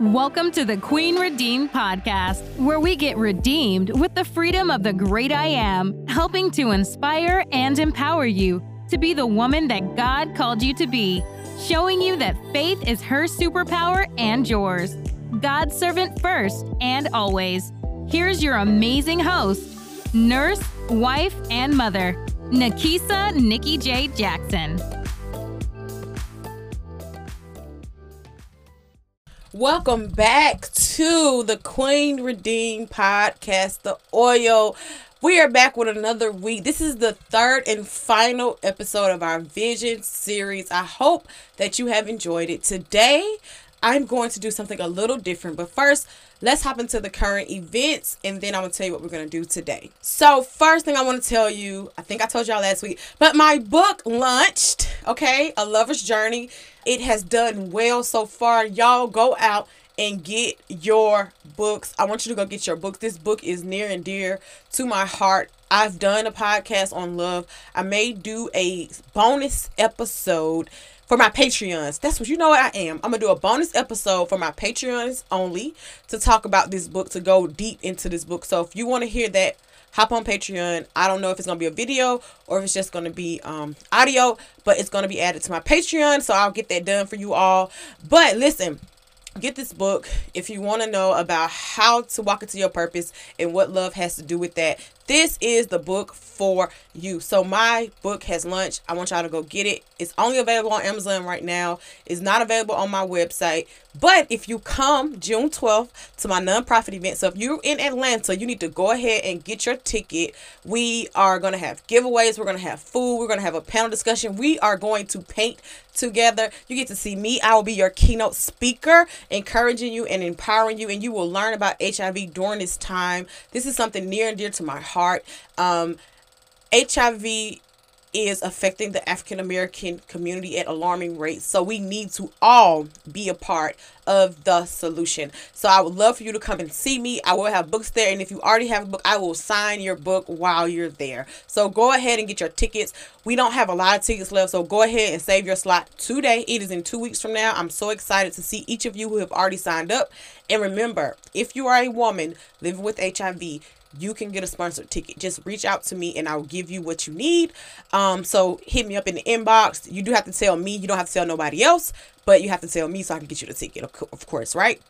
Welcome to the Queen Redeemed podcast, where we get redeemed with the freedom of the great I am, helping to inspire and empower you to be the woman that God called you to be, showing you that faith is her superpower and yours. God's servant first and always. Here's your amazing host, nurse, wife, and mother, Nakeisa Nikki J. Jackson. Welcome back to the Queen Redeem podcast, the oil. We are back with another week. This is the third and final episode of our Vision series. I hope that you have enjoyed it. Today, I'm going to do something a little different, but first, let's hop into the current events and then I'm gonna tell you what we're gonna do today. So, first thing I want to tell you, I think I told y'all last week, but my book launched, okay, A Lover's Journey. It has done well so far. Y'all go out and get your books. I want you to go get your books. This book is near and dear to my heart. I've done a podcast on love. I may do a bonus episode for my Patreons. That's what you know what I am. I'm gonna do a bonus episode for my Patreons only to talk about this book, to go deep into this book. So if you want to hear that, hop on Patreon. I don't know if it's gonna be a video or if it's just gonna be um audio, but it's gonna be added to my Patreon, so I'll get that done for you all. But listen, get this book if you want to know about how to walk into your purpose and what love has to do with that. This is the book for you. So my book has launched. I want y'all to go get it. It's only available on Amazon right now. It's not available on my website. But if you come June 12th to my nonprofit event, so if you're in Atlanta, you need to go ahead and get your ticket. We are going to have giveaways. We're going to have food. We're going to have a panel discussion. We are going to paint together. You get to see me. I will be your keynote speaker, encouraging you and empowering you. And you will learn about HIV during this time. This is something near and dear to my heart. Um, HIV is affecting the African American community at alarming rates. So we need to all be a part of the solution. So I would love for you to come and see me. I will have books there. And if you already have a book, I will sign your book while you're there. So go ahead and get your tickets. We don't have a lot of tickets left. So go ahead and save your slot today. It is in two weeks from now. I'm so excited to see each of you who have already signed up. And remember, if you are a woman living with HIV, you can get a sponsored ticket. Just reach out to me and I'll give you what you need. Um, so hit me up in the inbox. You do have to tell me. You don't have to tell nobody else, but you have to tell me so I can get you the ticket, of course, right?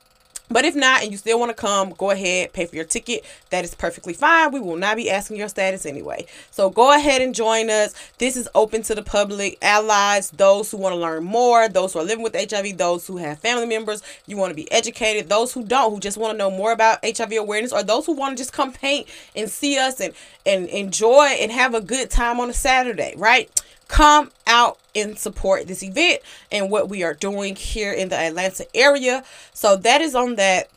But if not, and you still want to come, go ahead, pay for your ticket. That is perfectly fine. We will not be asking your status anyway. So go ahead and join us. This is open to the public, allies, those who want to learn more, those who are living with HIV, those who have family members, you want to be educated, those who don't, who just want to know more about HIV awareness, or those who want to just come paint and see us and, and enjoy and have a good time on a Saturday, right? Come out and support this event and what we are doing here in the Atlanta area. So that is on that.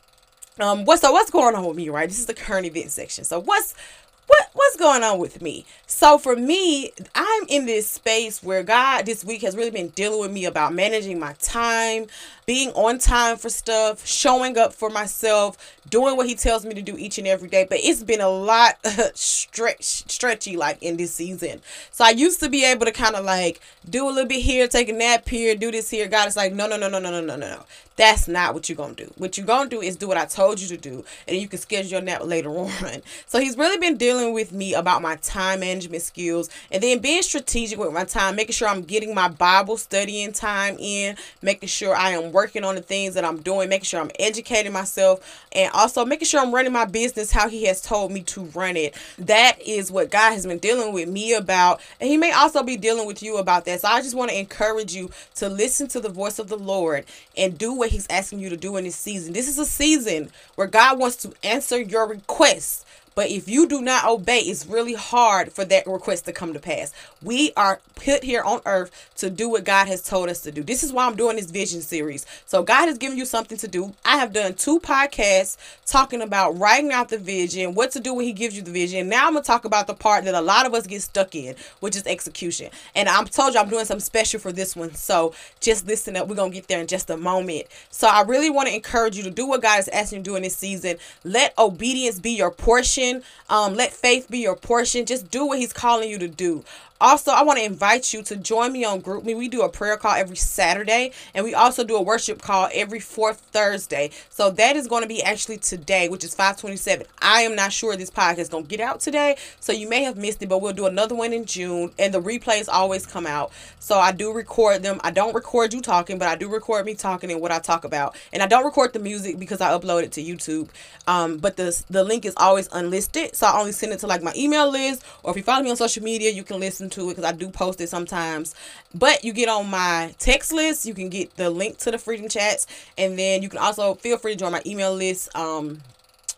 Um, what's so what's going on with me, right? This is the current event section. So what's what what's going on with me? So for me, I'm in this space where God this week has really been dealing with me about managing my time, being on time for stuff, showing up for myself, doing what he tells me to do each and every day. But it's been a lot stretch stretchy like in this season. So I used to be able to kind of like do a little bit here, take a nap here, do this here. God is like, no, no, no, no, no, no, no, no. That's not what you're gonna do. What you're gonna do is do what I told you to do, and you can schedule your nap later on. So he's really been dealing with me about my time management skills and then being strategic with my time, making sure I'm getting my Bible studying time in, making sure I am working on the things that I'm doing, making sure I'm educating myself, and also making sure I'm running my business how he has told me to run it. That is what God has been dealing with me about, and he may also be dealing with you about that. So I just want to encourage you to listen to the voice of the Lord and do what what he's asking you to do in this season. This is a season where God wants to answer your requests. But if you do not obey, it's really hard for that request to come to pass. We are put here on earth to do what God has told us to do. This is why I'm doing this vision series. So God has given you something to do. I have done two podcasts talking about writing out the vision, what to do when he gives you the vision. Now I'm going to talk about the part that a lot of us get stuck in, which is execution. And I'm told you I'm doing something special for this one. So just listen up. We're going to get there in just a moment. So I really want to encourage you to do what God is asking you to do in this season. Let obedience be your portion portion. Um, let faith be your portion. Just do what He's calling you to do. Also, I want to invite you to join me on GroupMe. We do a prayer call every Saturday, and we also do a worship call every fourth Thursday. So that is going to be actually today, which is 527. I am not sure this podcast is going to get out today, so you may have missed it, but we'll do another one in June, and the replays always come out. So I do record them. I don't record you talking, but I do record me talking and what I talk about. And I don't record the music because I upload it to YouTube. Um, but the, the link is always unlisted, so I only send it to like my email list, or if you follow me on social media, you can listen to it because I do post it sometimes. But you get on my text list, you can get the link to the freedom chats, and then you can also feel free to join my email list. Um,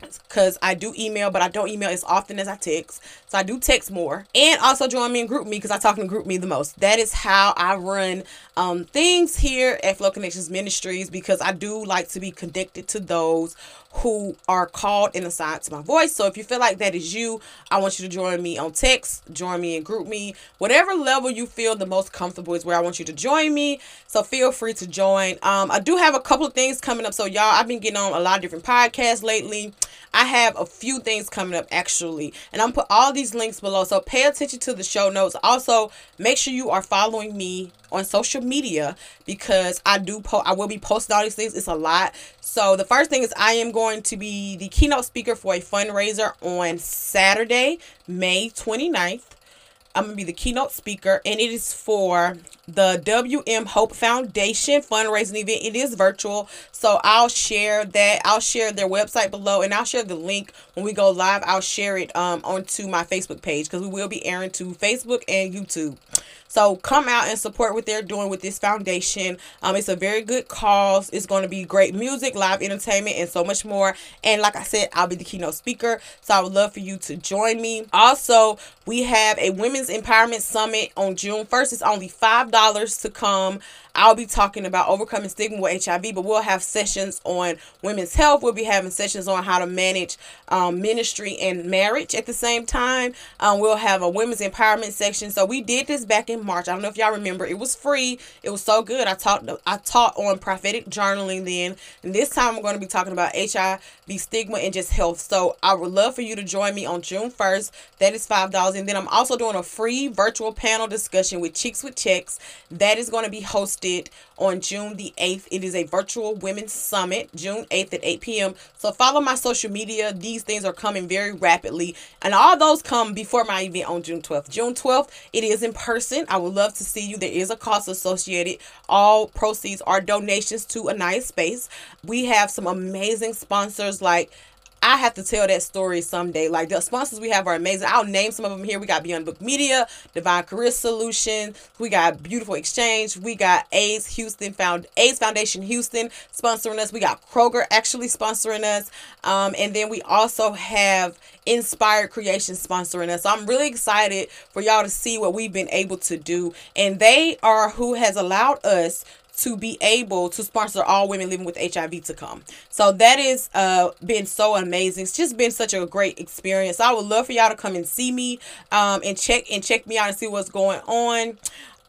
because I do email, but I don't email as often as I text. So I do text more. And also join me in GroupMe because I talk in GroupMe the most. That is how I run um, things here at Flow Connections Ministries because I do like to be connected to those who are called and assigned to my voice. So if you feel like that is you, I want you to join me on text, join me in GroupMe. whatever level you feel the most comfortable is where I want you to join me. So feel free to join. Um, I do have a couple of things coming up. So y'all, I've been getting on a lot of different podcasts lately. I have a few things coming up actually, and I'm put all these links below. So pay attention to the show notes. Also, make sure you are following me on social media because I do po- I will be posting all these things. It's a lot. So the first thing is I am going to be the keynote speaker for a fundraiser on Saturday, May 29th. I'm going to be the keynote speaker and it is for the WM Hope Foundation fundraising event. It is virtual, so I'll share that. I'll share their website below, and I'll share the link when we go live. I'll share it um onto my Facebook page because we will be airing to Facebook and YouTube. So come out and support what they're doing with this foundation. Um, it's a very good cause. It's going to be great music, live entertainment, and so much more. And like I said, I'll be the keynote speaker. So I would love for you to join me. Also, we have a Women's Empowerment Summit on June 1st. It's only $5 to come. I'll be talking about overcoming stigma with HIV, but we'll have sessions on women's health. We'll be having sessions on how to manage um, ministry and marriage at the same time. Um, we'll have a women's empowerment section. So we did this back in March. I don't know if y'all remember. It was free. It was so good. I taught I taught on prophetic journaling then, and this time I'm going to be talking about HIV stigma and just health. So I would love for you to join me on June 1st. That is $5. And then I'm also doing a free virtual panel discussion with Chicks with Checks. That is going to be hosted on June the 8th. It is a virtual women's summit, June 8th at 8 p.m. So follow my social media. These things are coming very rapidly. And all those come before my event on June 12th. June 12th, it is in person. I would love to see you. There is a cost associated. All proceeds are donations to Anaya Space. We have some amazing sponsors like I have to tell that story someday. Like the sponsors we have are amazing. I'll name some of them here. We got Beyond Book Media, Divine Career Solution. We got Beautiful Exchange. We got AIDS Houston Found AIDS Foundation Houston sponsoring us. We got Kroger actually sponsoring us. Um, and then we also have Inspired Creation sponsoring us. So I'm really excited for y'all to see what we've been able to do. And they are who has allowed us to be able to sponsor all women living with HIV to come. So that is uh been so amazing. It's just been such a great experience. I would love for y'all to come and see me um and check and check me out and see what's going on.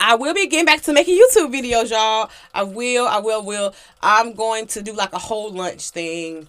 I will be getting back to making YouTube videos, y'all. I will, I will, will. I'm going to do like a whole lunch thing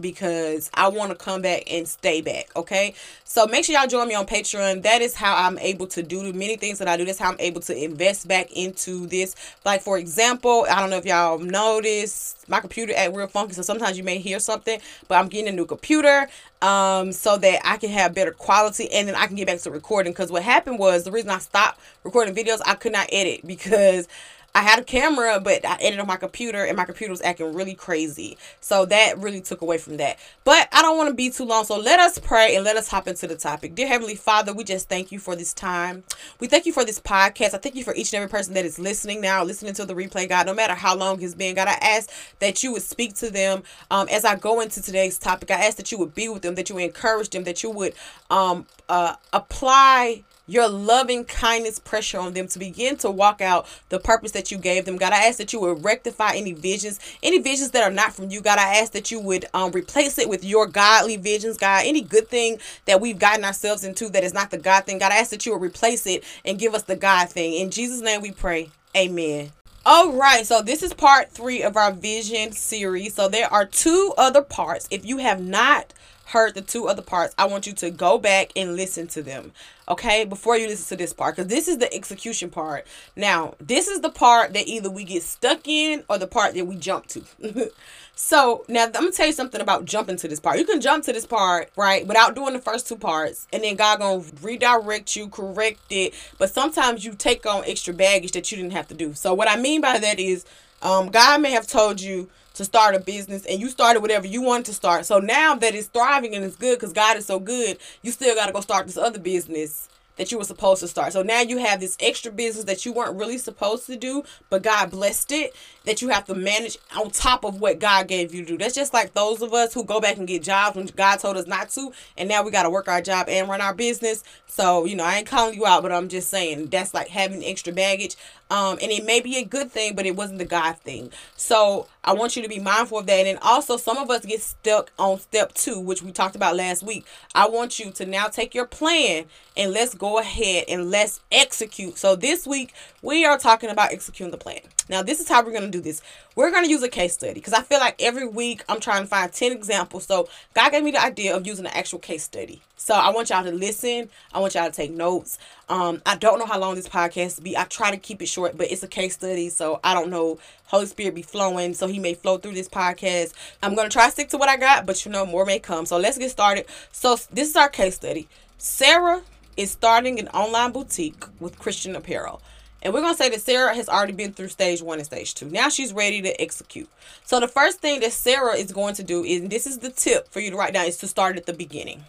because I want to come back and stay back. Okay. So make sure y'all join me on Patreon. That is how I'm able to do many things that I do. That's how I'm able to invest back into this. Like, for example, I don't know if y'all noticed my computer at real funky. So sometimes you may hear something, but I'm getting a new computer um, so that I can have better quality and then I can get back to recording. Because what happened was the reason I stopped recording videos, I could not edit because I had a camera, but I edited on my computer and my computer was acting really crazy. So that really took away from that. But I don't want to be too long. So let us pray and let us hop into the topic. Dear Heavenly Father, we just thank you for this time. We thank you for this podcast. I thank you for each and every person that is listening now, listening to the replay, God, no matter how long it's been. God, I ask that you would speak to them um, as I go into today's topic. I ask that you would be with them, that you encourage them, that you would um, uh, apply your loving kindness pressure on them to begin to walk out the purpose that you gave them. God, I ask that you would rectify any visions, any visions that are not from you. God, I ask that you would um, replace it with your godly visions, God. Any good thing that we've gotten ourselves into that is not the God thing, God, I ask that you would replace it and give us the God thing. In Jesus' name we pray. Amen. All right, so this is part three of our vision series. So there are two other parts. If you have not heard the two other parts, I want you to go back and listen to them. Okay, before you listen to this part, because this is the execution part. Now, this is the part that either we get stuck in or the part that we jump to. so now I'm gonna tell you something about jumping to this part. You can jump to this part, right, without doing the first two parts, and then God gonna redirect you, correct it. But sometimes you take on extra baggage that you didn't have to do. So what I mean by that is, um, God may have told you to start a business and you started whatever you wanted to start. So now that it's thriving and it's good because God is so good, you still got to go start this other business that you were supposed to start. So now you have this extra business that you weren't really supposed to do, but God blessed it that you have to manage on top of what God gave you to do. That's just like those of us who go back and get jobs when God told us not to, and now we got to work our job and run our business. So, you know, I ain't calling you out, but I'm just saying that's like having extra baggage. Um, and it may be a good thing, but it wasn't the God thing. So I want you to be mindful of that. And also, some of us get stuck on step two, which we talked about last week. I want you to now take your plan and let's go ahead and let's execute. So this week, we are talking about executing the plan. Now, this is how we're going to do this. We're going to use a case study because I feel like every week I'm trying to find 10 examples. So, God gave me the idea of using an actual case study. So, I want y'all to listen. I want y'all to take notes. Um, I don't know how long this podcast will be. I try to keep it short, but it's a case study. So, I don't know. Holy Spirit be flowing. So, He may flow through this podcast. I'm going to try to stick to what I got, but you know, more may come. So, let's get started. So, this is our case study. Sarah is starting an online boutique with Christian apparel. And we're going to say that Sarah has already been through stage one and stage two. Now she's ready to execute. So the first thing that Sarah is going to do is, this is the tip for you to write down, is to start at the beginning.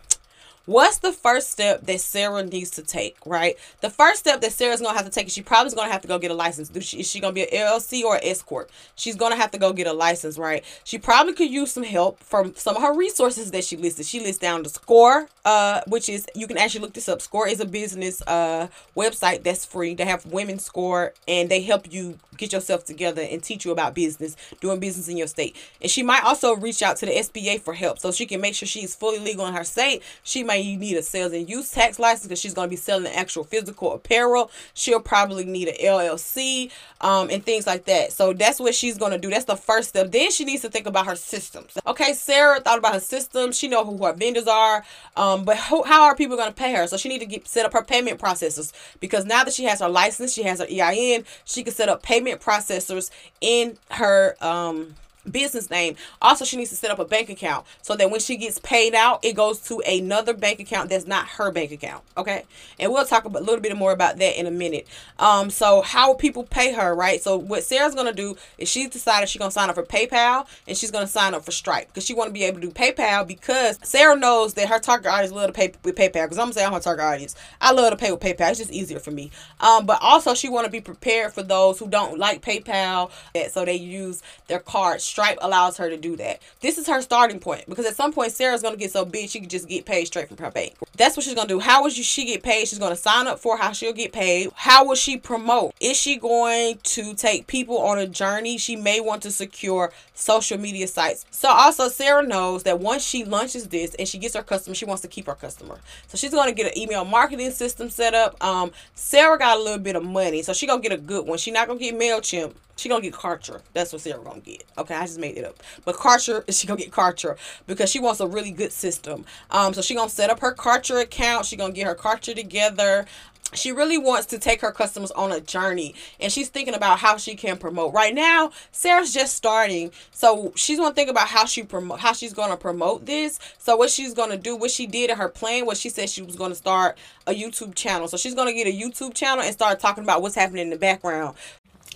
What's the first step that Sarah needs to take, right? The first step that Sarah's gonna have to take is she probably is gonna have to go get a license. She, is she gonna be an LLC or an S corp? She's gonna have to go get a license, right? She probably could use some help from some of her resources that she listed. She lists down the Score, uh, which is you can actually look this up. Score is a business uh website that's free. They have women score and they help you get yourself together and teach you about business, doing business in your state. And she might also reach out to the SBA for help so she can make sure she's fully legal in her state. She might you need a sales and use tax license because she's going to be selling actual physical apparel. She'll probably need an LLC um, and things like that. So that's what she's going to do. That's the first step. Then she needs to think about her systems. Okay, Sarah thought about her systems. She know who her vendors are, um, but how, how are people going to pay her? So she need to get set up her payment processors because now that she has her license, she has her EIN, she can set up payment processors in her um business name. Also, she needs to set up a bank account so that when she gets paid out, it goes to another bank account that's not her bank account. Okay, and we'll talk about, a little bit more about that in a minute. Um, so how people pay her, right? So what Sarah's gonna do is she's decided she's gonna sign up for PayPal and she's gonna sign up for Stripe because she want to be able to do PayPal because Sarah knows that her target audience love to pay with PayPal. Because I'm gonna say I'm her target audience. I love to pay with PayPal. It's just easier for me. Um, but also she want to be prepared for those who don't like PayPal, so they use their card Stripe allows her to do that. This is her starting point because at some point Sarah's gonna get so big she can just get paid straight from her bank. That's what she's gonna do. How will she get paid? She's gonna sign up for how she'll get paid. How will she promote? Is she going to take people on a journey? She may want to secure social media sites. So also Sarah knows that once she launches this and she gets her customer, she wants to keep her customer. So she's gonna get an email marketing system set up. Um, Sarah got a little bit of money, so she gonna get a good one. She not gonna get Mailchimp. She gonna get Kartra. That's what Sarah gonna get. Okay, just made it up. But Kartra, she gonna get Kartra because she wants a really good system. Um, so she gonna set up her Kartra account. She gonna get her Kartra together she really wants to take her customers on a journey and she's thinking about how she can promote right now sarah's just starting so she's going to think about how she promote how she's going to promote this so what she's going to do what she did in her plan was she said she was going to start a youtube channel so she's going to get a youtube channel and start talking about what's happening in the background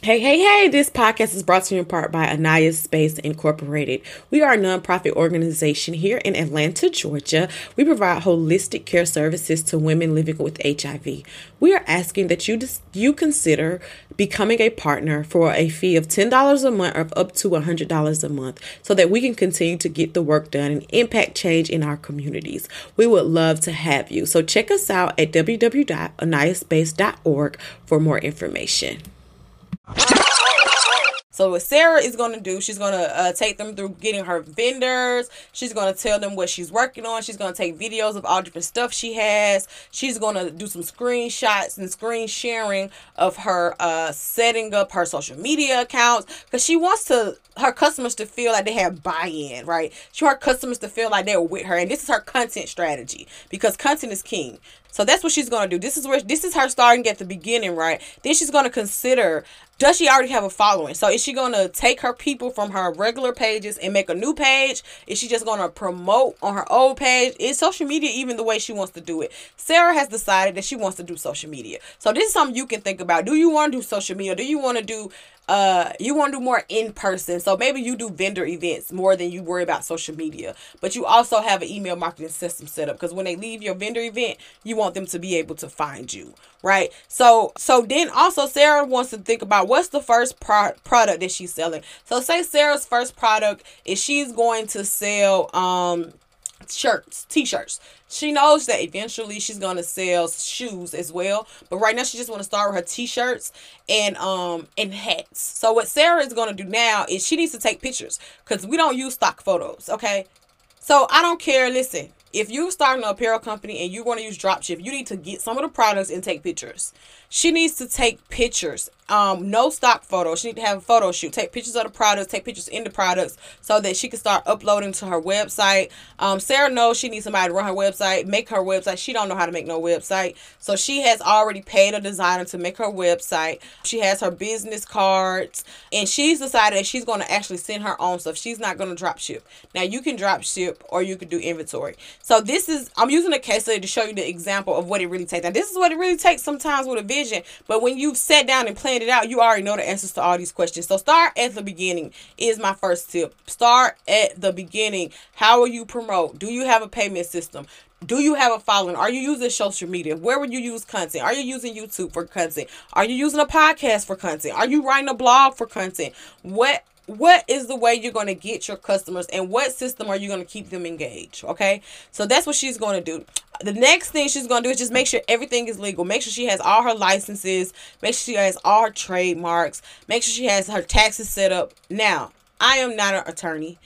Hey, hey, hey, this podcast is brought to you in part by Anaya Space Incorporated. We are a nonprofit organization here in Atlanta, Georgia. We provide holistic care services to women living with HIV. We are asking that you dis- you consider becoming a partner for a fee of $10 a month or up to $100 a month so that we can continue to get the work done and impact change in our communities. We would love to have you. So check us out at www.anayaspace.org for more information. So what Sarah is going to do, she's going to uh, take them through getting her vendors. She's going to tell them what she's working on. She's going to take videos of all different stuff she has. She's going to do some screenshots and screen sharing of her uh, setting up her social media accounts because she wants to her customers to feel like they have buy-in, right? She wants customers to feel like they're with her, and this is her content strategy because content is king. So that's what she's gonna do. This is where this is her starting at the beginning, right? Then she's gonna consider does she already have a following? So is she gonna take her people from her regular pages and make a new page? Is she just gonna promote on her old page? Is social media even the way she wants to do it? Sarah has decided that she wants to do social media. So this is something you can think about. Do you want to do social media? Do you want to do uh you want to do more in person. So maybe you do vendor events more than you worry about social media but you also have an email marketing system set up because when they leave your vendor event you want them to be able to find you right? So so then also sarah wants to think about what's the first pro- product that she's selling. So say sarah's first product is she's going to sell um shirts, t-shirts. She knows that eventually she's gonna sell shoes as well, but right now she just want to start with her t-shirts and um and hats. So what Sarah is gonna do now is she needs to take pictures because we don't use stock photos. Okay, so I don't care. Listen, if you're starting an apparel company and going to use dropship, you need to get some of the products and take pictures. She needs to take pictures. Um, no stock photos. She need to have a photo shoot. Take pictures of the products. Take pictures in the products so that she can start uploading to her website. Um, Sarah knows she needs somebody to run her website, make her website. She don't know how to make no website, so she has already paid a designer to make her website. She has her business cards, and she's decided that she's going to actually send her own stuff. She's not going to drop ship. Now you can drop ship or you can do inventory. So this is I'm using a case study to show you the example of what it really takes. Now this is what it really takes sometimes with a vision, but when you've sat down and planned it out, you already know the answers to all these questions. So start at the beginning is my first tip. Start at the beginning. How will you promote? Do you have a payment system? Do you have a following? Are you using social media? Where would you use content? Are you using YouTube for content? Are you using a podcast for content? Are you writing a blog for content? What what is the way you're going to get your customers and what system are you going to keep them engaged okay? So that's what she's going to do. The next thing she's going to do is just make sure everything is legal. Make sure she has all her licenses. Make sure she has all her trademarks. Make sure she has her taxes set up. Now i am not an attorney.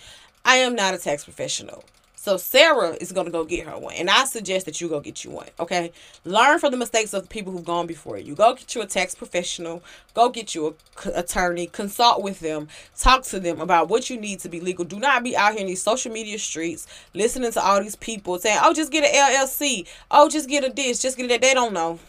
I am not a tax professional so Sarah is gonna go get her one, and I suggest that you go get you one. Okay, learn from the mistakes of the people who've gone before you. Go get you a tax professional. Go get you a attorney. Consult with them. Talk to them about what you need to be legal. Do not be out here in these social media streets listening to all these people saying, "Oh, just get an LLC. Oh, just get a this. Just get that." They don't know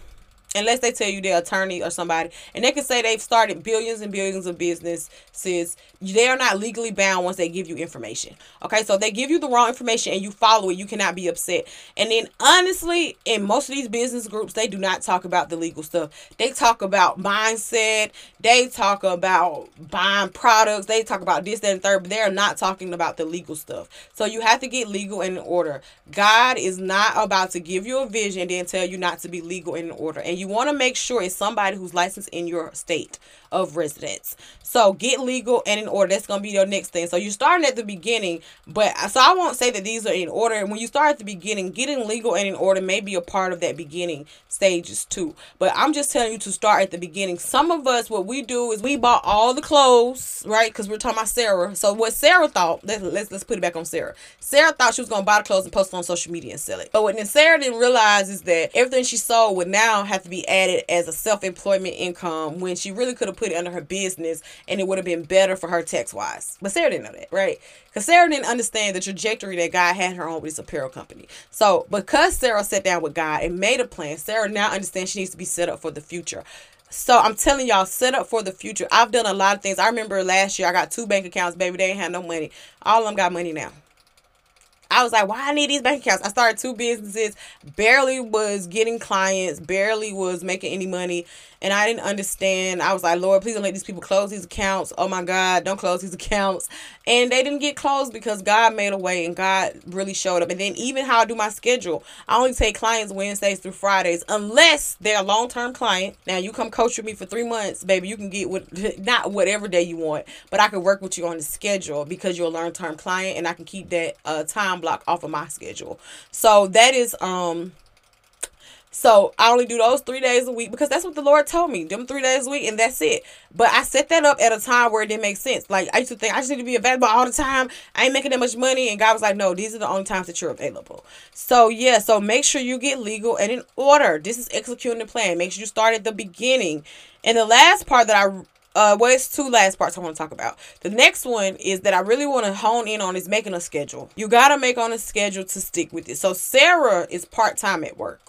unless they tell you they're attorney or somebody. And they can say they've started billions and billions of businesses. They are not legally bound once they give you information. Okay so they give you the wrong information and you follow it you cannot be upset. And then honestly in most of these business groups they do not talk about the legal stuff. They talk about mindset. They talk about buying products. They talk about this that and third but they're not talking about the legal stuff. So you have to get legal in order. God is not about to give you a vision and then tell you not to be legal in order. And you you want to make sure it's somebody who's licensed in your state of residence. So get legal and in order. That's gonna be your next thing. So you're starting at the beginning, but so I won't say that these are in order. When you start at the beginning, getting legal and in order may be a part of that beginning stages too. But I'm just telling you to start at the beginning. Some of us, what we do is we bought all the clothes, right? Because we're talking about Sarah. So what Sarah thought, let's, let's let's put it back on Sarah. Sarah thought she was gonna buy the clothes and post it on social media and sell it. But what Sarah didn't realize is that everything she sold would now have to be added as a self-employment income when she really could have put it under her business and it would have been better for her tax wise. But Sarah didn't know that, right? Because Sarah didn't understand the trajectory that God had her on with this apparel company. So because Sarah sat down with God and made a plan, Sarah now understands she needs to be set up for the future. So I'm telling y'all, set up for the future. I've done a lot of things. I remember last year I got two bank accounts, baby. They ain't had no money. All of them got money now. I was like, why I need these bank accounts? I started two businesses, barely was getting clients, barely was making any money and I didn't understand. I was like, Lord, please don't let these people close these accounts. Oh my God, don't close these accounts. And they didn't get closed because God made a way and God really showed up. And then even how I do my schedule, I only take clients Wednesdays through Fridays unless they're a long term client. Now you come coach with me for three months, baby. You can get what not whatever day you want, but I can work with you on the schedule because you're a long term client and I can keep that uh, time block off of my schedule. So that is um so I only do those three days a week because that's what the Lord told me. Them three days a week and that's it. But I set that up at a time where it didn't make sense. Like I used to think I just need to be available all the time. I ain't making that much money. And God was like, no, these are the only times that you're available. So yeah, so make sure you get legal and in order. This is executing the plan. Make sure you start at the beginning. And the last part that I uh well it's two last parts I want to talk about. The next one is that I really want to hone in on is making a schedule. You gotta make on a schedule to stick with it. So Sarah is part time at work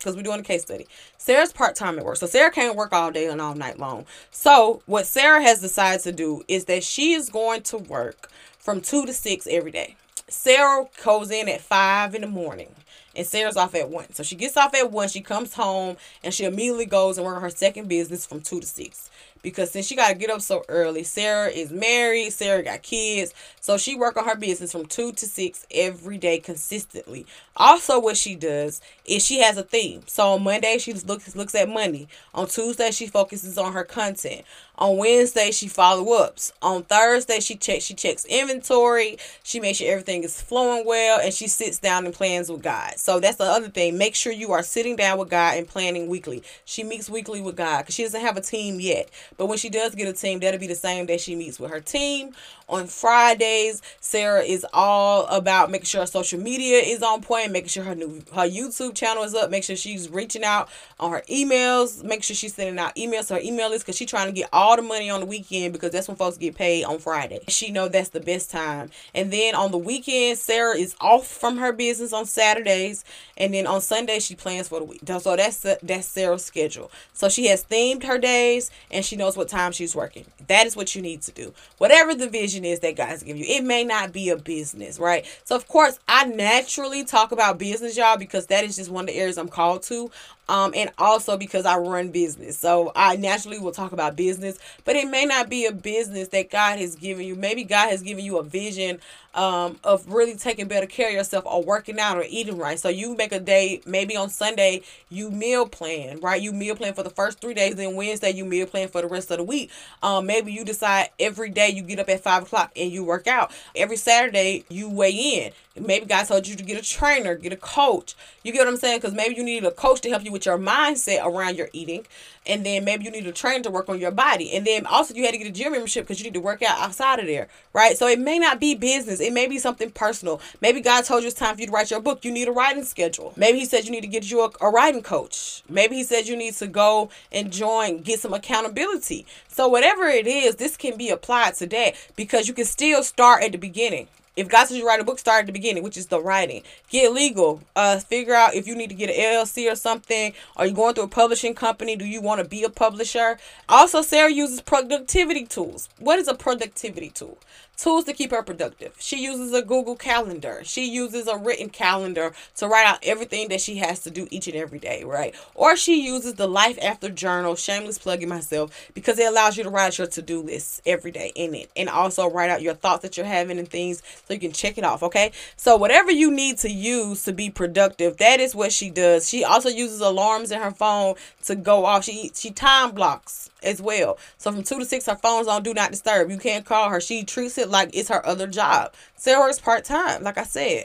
because we're doing a case study. Sarah's part time at work. So Sarah can't work all day and all night long. So what Sarah has decided to do is that she is going to work from two to six every day. Sarah goes in at five in the morning and Sarah's off at one. So she gets off at one, she comes home and she immediately goes and work on her second business from two to six because since she got to get up so early, Sarah is married, Sarah got kids, so she work on her business from 2 to 6 every day consistently. Also what she does is she has a theme. So on Monday she looks looks at money. On Tuesday she focuses on her content. On Wednesday she follow ups. On Thursday she checks she checks inventory. She makes sure everything is flowing well and she sits down and plans with God. So that's the other thing. Make sure you are sitting down with God and planning weekly. She meets weekly with God because she doesn't have a team yet. But when she does get a team, that'll be the same day she meets with her team. On Fridays, Sarah is all about making sure her social media is on point, making sure her new her YouTube channel is up, make sure she's reaching out on her emails, make sure she's sending out emails to her email list because she's trying to get all the money on the weekend because that's when folks get paid on Friday. She know that's the best time. And then on the weekend, Sarah is off from her business on Saturdays, and then on Sunday she plans for the week. So that's that's Sarah's schedule. So she has themed her days, and she knows what time she's working. That is what you need to do. Whatever the vision is that God's giving you, it may not be a business, right? So, of course, I naturally talk about business, y'all, because that is just one of the areas I'm called to um, and also because I run business. So I naturally will talk about business, but it may not be a business that God has given you. Maybe God has given you a vision um, of really taking better care of yourself or working out or eating right. So you make a day, maybe on Sunday, you meal plan, right? You meal plan for the first three days, then Wednesday, you meal plan for the rest of the week. Um, maybe you decide every day you get up at five o'clock and you work out. Every Saturday, you weigh in. Maybe God told you to get a trainer, get a coach. You get what I'm saying? Because maybe you need a coach to help you with your mindset around your eating. And then maybe you need a trainer to work on your body. And then also you had to get a gym membership because you need to work out outside of there, right? So it may not be business. It may be something personal. Maybe God told you it's time for you to write your book. You need a writing schedule. Maybe He said you need to get you a, a writing coach. Maybe He said you need to go and join, get some accountability. So whatever it is, this can be applied today because you can still start at the beginning. If God says you write a book, start at the beginning, which is the writing. Get legal. Uh, figure out if you need to get an LLC or something. Are you going through a publishing company? Do you want to be a publisher? Also, Sarah uses productivity tools. What is a productivity tool? Tools to keep her productive. She uses a Google Calendar. She uses a written calendar to write out everything that she has to do each and every day, right? Or she uses the Life After Journal, shameless plugging myself, because it allows you to write your to do list every day in it and also write out your thoughts that you're having and things so you can check it off, okay? So, whatever you need to use to be productive, that is what she does. She also uses alarms in her phone to go off. She she time blocks as well. So from two to six, her phone's on do not disturb. You can't call her. She treats it like it's her other job. Sarah works part time, like I said.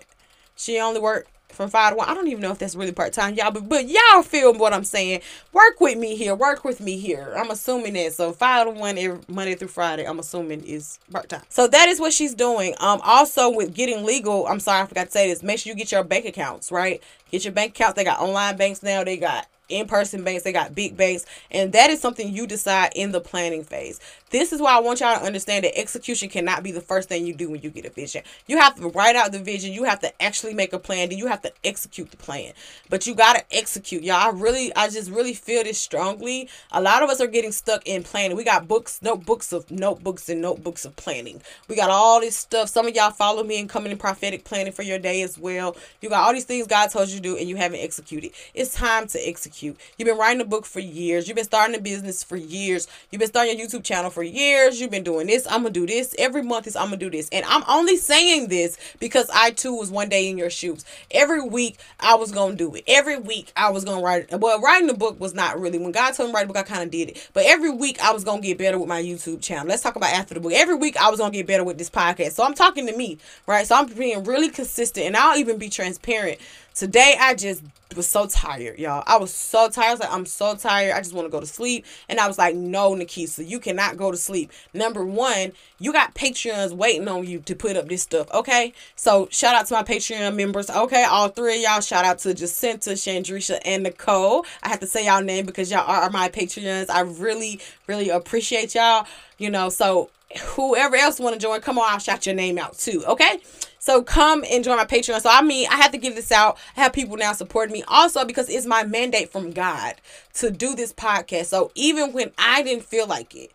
She only work from five to one. I don't even know if that's really part time, y'all, but but y'all feel what I'm saying. Work with me here. Work with me here. I'm assuming that. So five to one every Monday through Friday. I'm assuming is part time. So that is what she's doing. Um, also with getting legal. I'm sorry, I forgot to say this. Make sure you get your bank accounts right. Get your bank accounts. They got online banks now. They got in-person banks they got big banks and that is something you decide in the planning phase. This is why i want y'all to understand that execution cannot be the first thing you do when you get a vision. You have to write out the vision you have to actually make a plan then you have to execute the plan. But you got to execute y'all. I really i just really feel this strongly. A lot of us are getting stuck in planning. We got books notebooks of notebooks and notebooks of planning. We got all this stuff. Some of y'all follow me and coming in prophetic planning for your day as well. You got all these things god told you to do and you haven't executed. It's time to execute execute. You've been writing a book for years. You've been starting a business for years. You've been starting your YouTube channel for years. You've been doing this. I'm gonna do this every month. Is I'm gonna do this, and I'm only saying this because I too was one day in your shoes. Every week I was gonna do it. Every week I was gonna write. it. Well, writing the book was not really when God told me to write a book. I kind of did it, but every week I was gonna get better with my YouTube channel. Let's talk about after the book. Every week I was gonna get better with this podcast. So I'm talking to me, right? So I'm being really consistent, and I'll even be transparent. Today I just was so tired, y'all. I was so tired. I was like, I'm so tired. I just want to go to sleep. And I was like, no, Nakeisa, you cannot go to sleep. Number one, you got Patreons waiting on you to put up this stuff. Okay. So shout out to my Patreon members. Okay. All three of y'all. Shout out to Jacinta, Chandrisha, and Nicole. I have to say y'all name because y'all are my Patreons. I really, really appreciate y'all. You know, so whoever else want to join, come on, I'll shout your name out too. Okay. So come and join my Patreon. So I mean, I have to give this out. I have people now supporting me also because it's my mandate from God to do this podcast. So even when I didn't feel like it,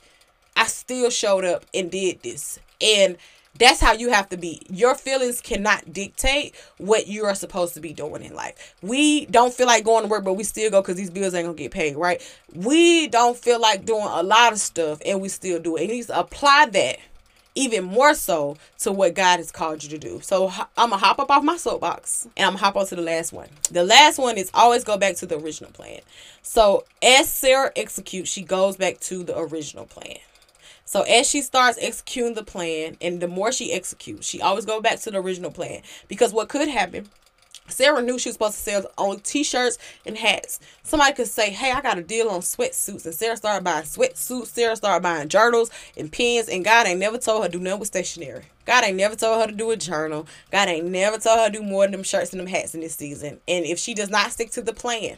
I still showed up and did this. And that's how you have to be. Your feelings cannot dictate what you are supposed to be doing in life. We don't feel like going to work, but we still go because these bills ain't gonna get paid, right? We don't feel like doing a lot of stuff and we still do it. And you apply that even more so to what God has called you to do. So I'm gonna hop up off my soapbox and I'm gonna hop on to the last one. The last one is always go back to the original plan. So as Sarah executes, she goes back to the original plan. So as she starts executing the plan, and the more she executes, she always go back to the original plan because what could happen Sarah knew she was supposed to sell on t-shirts and hats. Somebody could say, hey, I got a deal on sweatsuits. And Sarah started buying sweatsuits. Sarah started buying journals and pens. And God ain't never told her to do nothing with stationery. God ain't never told her to do a journal. God ain't never told her to do more than them shirts and them hats in this season. And if she does not stick to the plan,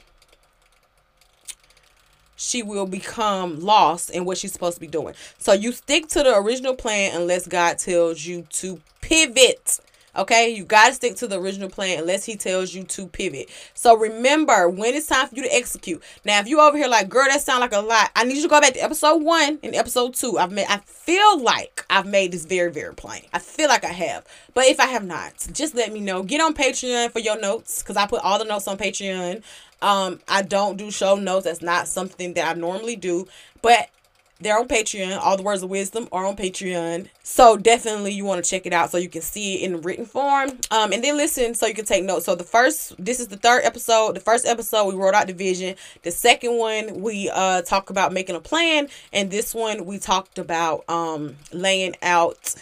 she will become lost in what she's supposed to be doing. So you stick to the original plan unless God tells you to pivot. Okay, you got to stick to the original plan unless he tells you to pivot. So remember when it's time for you to execute. Now, if you over here like, girl, that sound like a lot, I need you to go back to episode one and episode two. I've made, I feel like I've made this very, very plain. I feel like I have, but if I have not, just let me know. Get on Patreon for your notes because I put all the notes on Patreon. Um, I don't do show notes. That's not something that I normally do, but they're on Patreon. All the words of wisdom are on Patreon. So definitely you want to check it out so you can see it in written form. Um, and then listen so you can take notes. So the first, this is the third episode. The first episode we wrote out the vision. The second one we uh talk about making a plan, and this one we talked about um laying out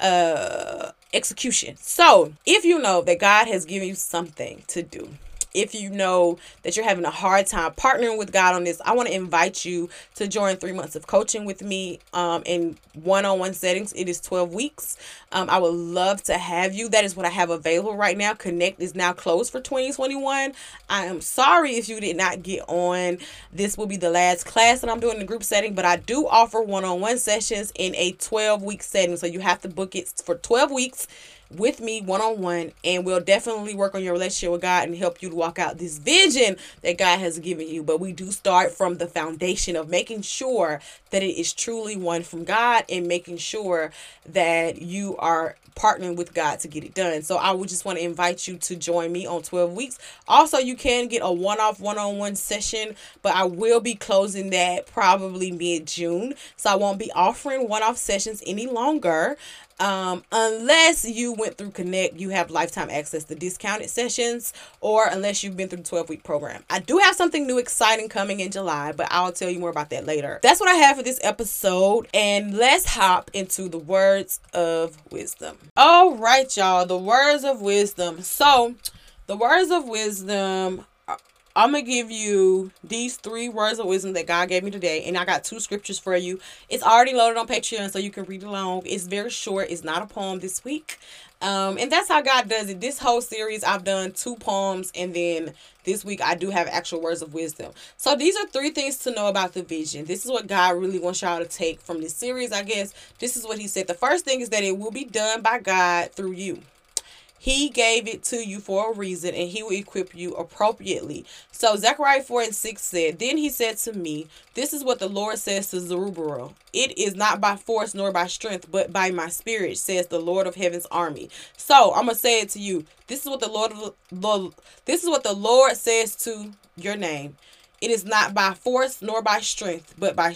uh execution. So if you know that God has given you something to do if you know that you're having a hard time partnering with God on this, I want to invite you to join three months of coaching with me um, in one on one settings. It is 12 weeks. Um, I would love to have you. That is what I have available right now. Connect is now closed for 2021. I am sorry if you did not get on. This will be the last class that I'm doing in the group setting, but I do offer one on one sessions in a 12 week setting. So you have to book it for 12 weeks with me one on one, and we'll definitely work on your relationship with God and help you to walk out this vision that God has given you. But we do start from the foundation of making sure that it is truly one from God and making sure that you are partnering with God to get it done. So I would just want to invite you to join me on 12 weeks. Also, you can get a one-off one-on-one session, but I will be closing that probably mid-June. So I won't be offering one-off sessions any longer. Um, unless you went through Connect, you have lifetime access to discounted sessions, or unless you've been through the 12 week program. I do have something new exciting coming in July, but I'll tell you more about that later. That's what I have for this episode, and let's hop into the words of wisdom. All right, y'all, the words of wisdom. So, the words of wisdom I'm gonna give you these three words of wisdom that God gave me today, and I got two scriptures for you. It's already loaded on Patreon, so you can read along. It's very short. It's not a poem this week, um, and that's how God does it. This whole series, I've done two poems, and then this week I do have actual words of wisdom. So these are three things to know about the vision. This is what God really wants y'all to take from this series. I guess this is what He said. The first thing is that it will be done by God through you. He gave it to you for a reason and he will equip you appropriately. So Zechariah 4 and 6 said, Then he said to me, This is what the Lord says to Zerubbabel. It is not by force nor by strength, but by my spirit, says the Lord of heaven's army. So I'm gonna say it to you. This is what the Lord the this is what the Lord says to your name. It is not by force nor by strength, but by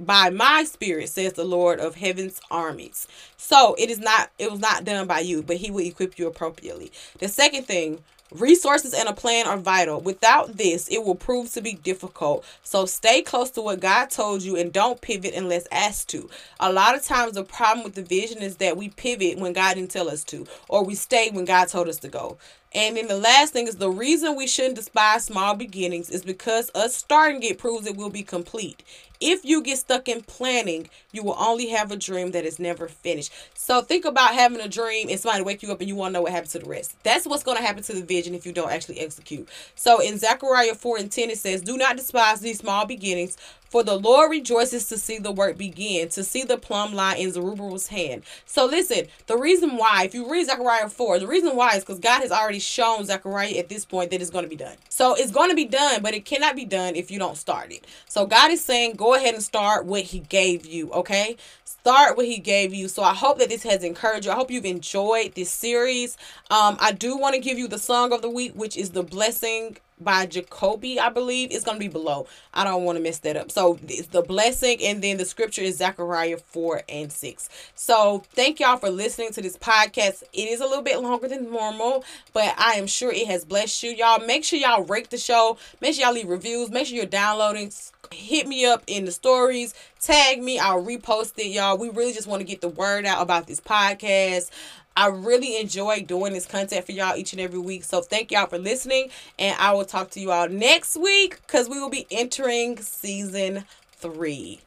by my spirit, says the Lord of heaven's armies. So it is not it was not done by you, but he will equip you appropriately. The second thing, resources and a plan are vital. Without this, it will prove to be difficult. So stay close to what God told you and don't pivot unless asked to. A lot of times the problem with the vision is that we pivot when God didn't tell us to, or we stay when God told us to go. And then the last thing is the reason we shouldn't despise small beginnings is because us starting it proves it will be complete. If you get stuck in planning, you will only have a dream that is never finished. So think about having a dream and somebody wake you up and you want to know what happened to the rest. That's what's going to happen to the vision if you don't actually execute. So in Zechariah 4 and 10, it says, Do not despise these small beginnings, for the Lord rejoices to see the work begin, to see the plumb line in Zerubbabel's hand. So listen, the reason why, if you read Zechariah 4, the reason why is because God has already shown Zechariah at this point that it's going to be done. So it's going to be done, but it cannot be done if you don't start it. So God is saying, go ahead and start what He gave you, okay? Start what He gave you. So I hope that this has encouraged you. I hope you've enjoyed this series. Um, I do want to give you the song of the week, which is the blessing by Jacoby, I believe. It's going to be below. I don't want to mess that up. So it's the blessing, and then the scripture is Zechariah 4 and 6. So thank y'all for listening to this podcast. It is a little bit longer than normal, but I am sure it has blessed you. Y'all make sure y'all rate the show. Make sure y'all leave reviews. Make sure you're downloading. Hit me up in the stories. Tag me. I'll repost it, y'all. We really just want to get the word out about this podcast. I really enjoy doing this content for y'all each and every week. So thank y'all for listening. And I will talk to you all next week because we will be entering season three.